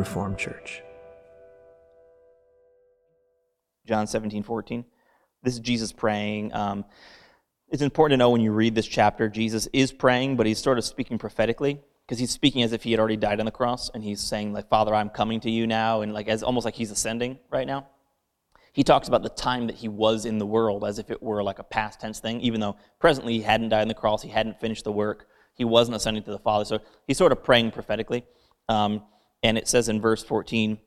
Reformed Church. John 17, 14. This is Jesus praying. Um, it's important to know when you read this chapter, Jesus is praying, but he's sort of speaking prophetically because he's speaking as if he had already died on the cross, and he's saying like, "Father, I'm coming to you now," and like as almost like he's ascending right now. He talks about the time that he was in the world as if it were like a past tense thing, even though presently he hadn't died on the cross, he hadn't finished the work, he wasn't ascending to the Father. So he's sort of praying prophetically. Um, and it says in verse 14,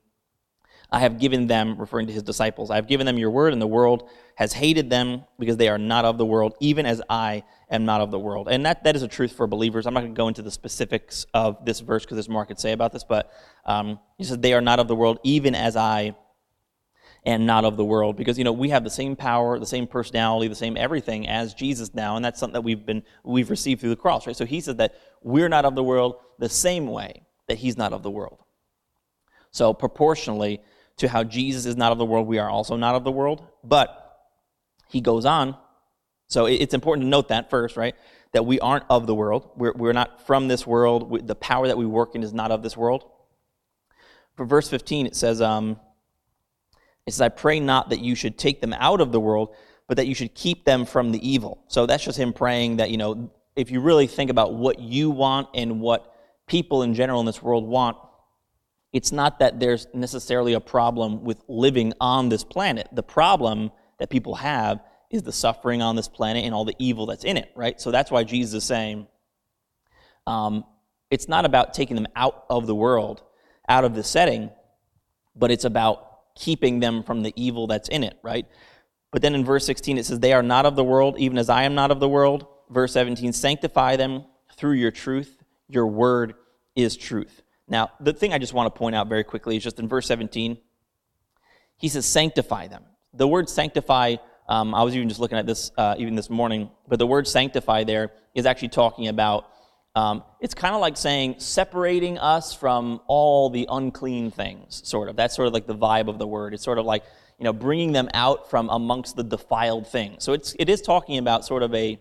I have given them, referring to his disciples, I have given them your word, and the world has hated them because they are not of the world, even as I am not of the world. And that, that is a truth for believers. I'm not going to go into the specifics of this verse because there's more I could say about this, but um, he says, They are not of the world, even as I am not of the world. Because, you know, we have the same power, the same personality, the same everything as Jesus now, and that's something that we've, been, we've received through the cross, right? So he said that we're not of the world the same way that he's not of the world. So, proportionally to how Jesus is not of the world, we are also not of the world. But he goes on. So, it's important to note that first, right? That we aren't of the world. We're, we're not from this world. The power that we work in is not of this world. For verse 15, it says, um, it says, I pray not that you should take them out of the world, but that you should keep them from the evil. So that's just him praying that, you know, if you really think about what you want and what people in general in this world want, it's not that there's necessarily a problem with living on this planet. The problem that people have is the suffering on this planet and all the evil that's in it, right? So that's why Jesus is saying um, it's not about taking them out of the world, out of the setting, but it's about keeping them from the evil that's in it, right? But then in verse 16 it says, They are not of the world, even as I am not of the world. Verse 17, Sanctify them through your truth. Your word is truth. Now, the thing I just want to point out very quickly is just in verse 17, he says, sanctify them. The word sanctify, um, I was even just looking at this uh, even this morning, but the word sanctify there is actually talking about, um, it's kind of like saying separating us from all the unclean things, sort of. That's sort of like the vibe of the word. It's sort of like, you know, bringing them out from amongst the defiled things. So it's, it is talking about sort of a,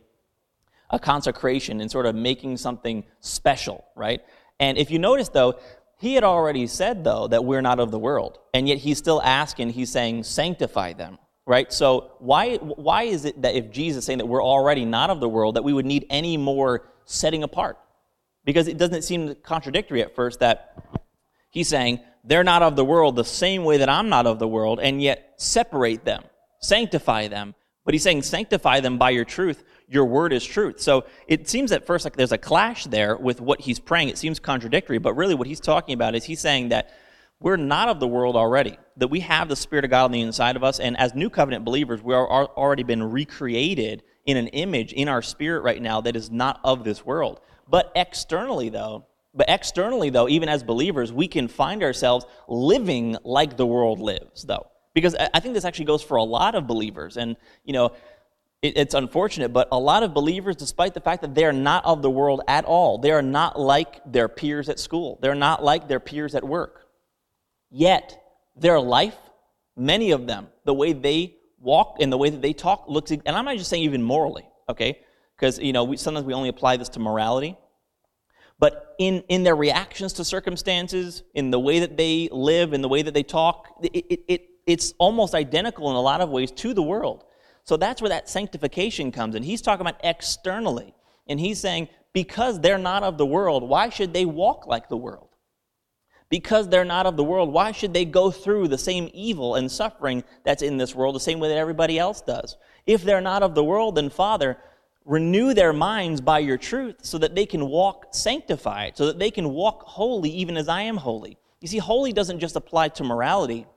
a consecration and sort of making something special, right? And if you notice, though, he had already said, though, that we're not of the world. And yet he's still asking, he's saying, sanctify them, right? So why, why is it that if Jesus is saying that we're already not of the world, that we would need any more setting apart? Because it doesn't seem contradictory at first that he's saying, they're not of the world the same way that I'm not of the world, and yet separate them, sanctify them. But he's saying, sanctify them by your truth your word is truth. So it seems at first like there's a clash there with what he's praying. It seems contradictory, but really what he's talking about is he's saying that we're not of the world already, that we have the Spirit of God on the inside of us, and as new covenant believers, we are already been recreated in an image in our spirit right now that is not of this world. But externally, though, but externally, though, even as believers, we can find ourselves living like the world lives, though. Because I think this actually goes for a lot of believers. And, you know, it, it's unfortunate, but a lot of believers, despite the fact that they are not of the world at all, they are not like their peers at school, they're not like their peers at work. Yet, their life, many of them, the way they walk and the way that they talk looks, and I'm not just saying even morally, okay? Because, you know, we, sometimes we only apply this to morality. But in, in their reactions to circumstances, in the way that they live, in the way that they talk, it, it, it, it's almost identical in a lot of ways to the world. So that's where that sanctification comes in. He's talking about externally. And he's saying, because they're not of the world, why should they walk like the world? Because they're not of the world, why should they go through the same evil and suffering that's in this world the same way that everybody else does? If they're not of the world, then Father, renew their minds by your truth so that they can walk sanctified, so that they can walk holy even as I am holy. You see, holy doesn't just apply to morality.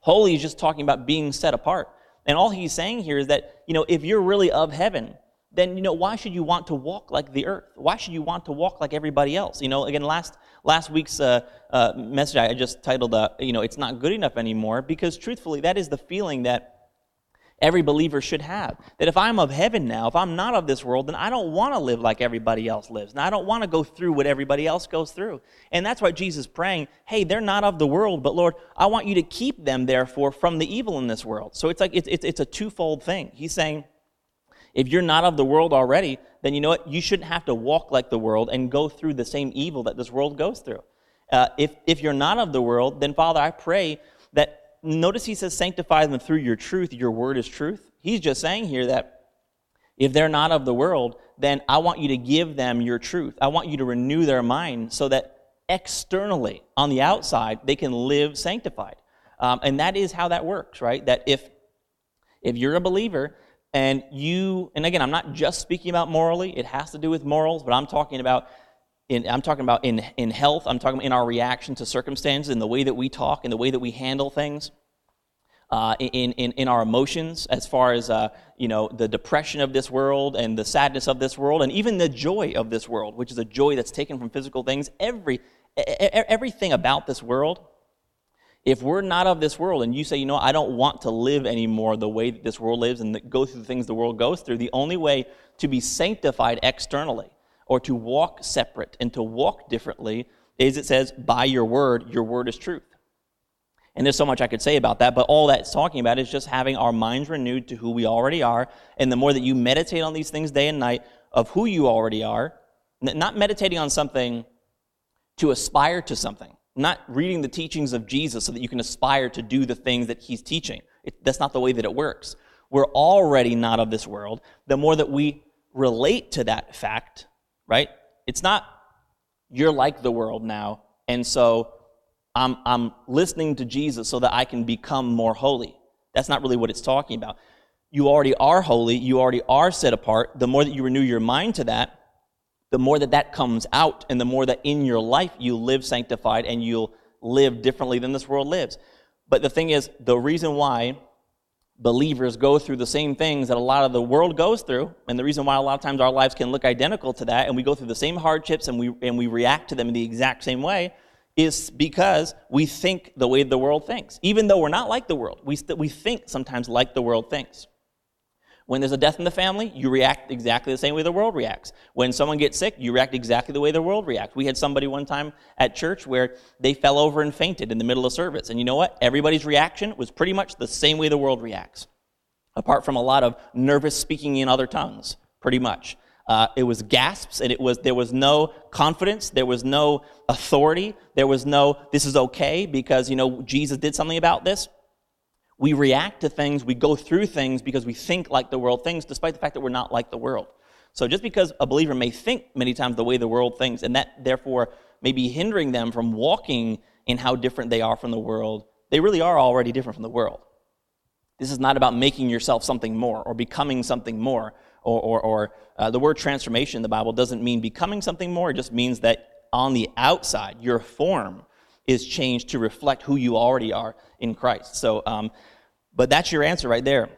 Holy is just talking about being set apart. And all he's saying here is that, you know, if you're really of heaven, then, you know, why should you want to walk like the earth? Why should you want to walk like everybody else? You know, again, last, last week's uh, uh, message I just titled, uh, you know, it's not good enough anymore, because truthfully, that is the feeling that every believer should have. That if I'm of heaven now, if I'm not of this world, then I don't want to live like everybody else lives. And I don't want to go through what everybody else goes through. And that's why Jesus praying, hey, they're not of the world, but Lord, I want you to keep them, therefore, from the evil in this world. So it's like, it's, it's, it's a twofold thing. He's saying, if you're not of the world already, then you know what? You shouldn't have to walk like the world and go through the same evil that this world goes through. Uh, if, if you're not of the world, then Father, I pray that, notice he says, sanctify them through your truth. Your word is truth. He's just saying here that if they're not of the world, then I want you to give them your truth. I want you to renew their mind so that externally, on the outside, they can live sanctified. Um, and that is how that works, right? That if if you're a believer and you, and again, I'm not just speaking about morally, it has to do with morals, but I'm talking about in, I'm talking about in, in health, I'm talking about in our reaction to circumstances, in the way that we talk, in the way that we handle things, uh, in, in, in our emotions, as far as uh, you know, the depression of this world and the sadness of this world, and even the joy of this world, which is a joy that's taken from physical things. Every, everything about this world if we're not of this world and you say, you know, I don't want to live anymore the way that this world lives and go through the things the world goes through, the only way to be sanctified externally or to walk separate and to walk differently is it says, by your word, your word is truth. And there's so much I could say about that, but all that's talking about is just having our minds renewed to who we already are. And the more that you meditate on these things day and night of who you already are, not meditating on something to aspire to something, not reading the teachings of Jesus so that you can aspire to do the things that he's teaching. It, that's not the way that it works. We're already not of this world. The more that we relate to that fact, right? It's not you're like the world now, and so I'm, I'm listening to Jesus so that I can become more holy. That's not really what it's talking about. You already are holy, you already are set apart. The more that you renew your mind to that, the more that that comes out and the more that in your life you live sanctified and you'll live differently than this world lives. But the thing is, the reason why believers go through the same things that a lot of the world goes through, and the reason why a lot of times our lives can look identical to that, and we go through the same hardships and we, and we react to them in the exact same way, is because we think the way the world thinks. Even though we're not like the world, we, st- we think sometimes like the world thinks. When there's a death in the family, you react exactly the same way the world reacts. When someone gets sick, you react exactly the way the world reacts. We had somebody one time at church where they fell over and fainted in the middle of service. And you know what? Everybody's reaction was pretty much the same way the world reacts, apart from a lot of nervous speaking in other tongues, pretty much. Uh, it was gasps, and it was there was no confidence, there was no authority, there was no this is okay because you know Jesus did something about this. We react to things, we go through things because we think like the world thinks, despite the fact that we're not like the world. So just because a believer may think many times the way the world thinks, and that therefore may be hindering them from walking in how different they are from the world, they really are already different from the world. This is not about making yourself something more or becoming something more. Or, or, or uh, the word transformation in the Bible doesn't mean becoming something more, it just means that on the outside, your form is changed to reflect who you already are in Christ. So, um, but that's your answer right there.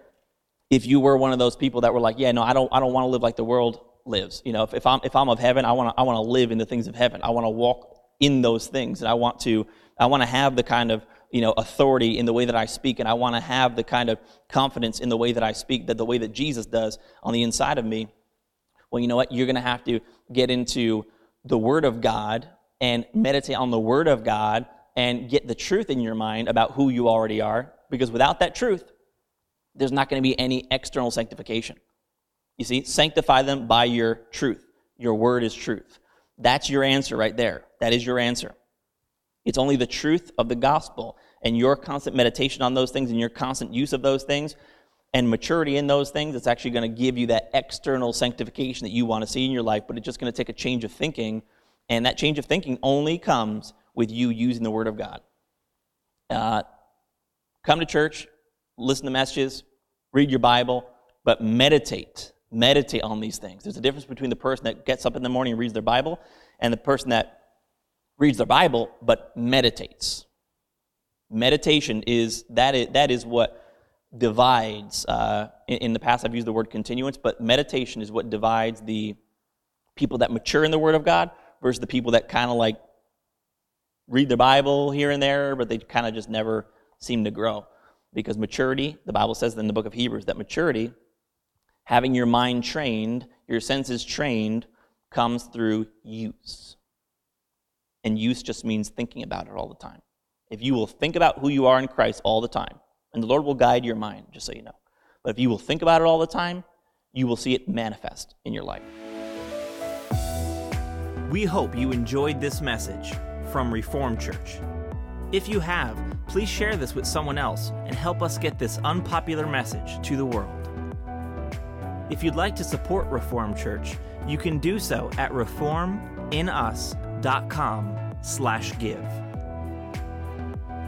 If you were one of those people that were like, yeah, no, I don't, I don't want to live like the world lives. You know, if, if I'm, if I'm of heaven, I want to, I want to live in the things of heaven. I want to walk in those things, and I want to, I want to have the kind of, you know, authority in the way that I speak, and I want to have the kind of confidence in the way that I speak, that the way that Jesus does on the inside of me. Well, you know what? You're going to have to get into the Word of God and meditate on the Word of God and get the truth in your mind about who you already are. Because without that truth, there's not going to be any external sanctification. You see, sanctify them by your truth. Your word is truth. That's your answer right there. That is your answer. It's only the truth of the gospel and your constant meditation on those things and your constant use of those things and maturity in those things that's actually going to give you that external sanctification that you want to see in your life, but it's just going to take a change of thinking and that change of thinking only comes with you using the Word of God. Uh, come to church, listen to messages, read your Bible, but meditate. Meditate on these things. There's a difference between the person that gets up in the morning and reads their Bible and the person that reads their Bible but meditates. Meditation is that is, that is what divides. Uh, in, in the past, I've used the word continuance, but meditation is what divides the people that mature in the Word of God versus the people that kind of like read the Bible here and there, but they kind of just never seem to grow. Because maturity, the Bible says in the book of Hebrews that maturity, having your mind trained, your senses trained, comes through use. And use just means thinking about it all the time. If you will think about who you are in Christ all the time, and the Lord will guide your mind, just so you know. But if you will think about it all the time, you will see it manifest in your life. We hope you enjoyed this message. from Reformed Church. If you have, please share this with someone else and help us get this unpopular message to the world. If you'd like to support Reformed Church, you can do so at reforminus.com slash give.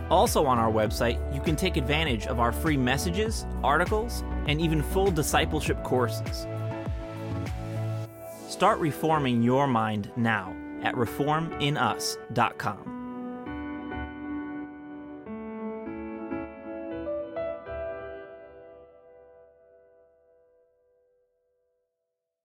Also on our website, you can take advantage of our free messages, articles, and even full discipleship courses. Start reforming your mind now at reforminus.com.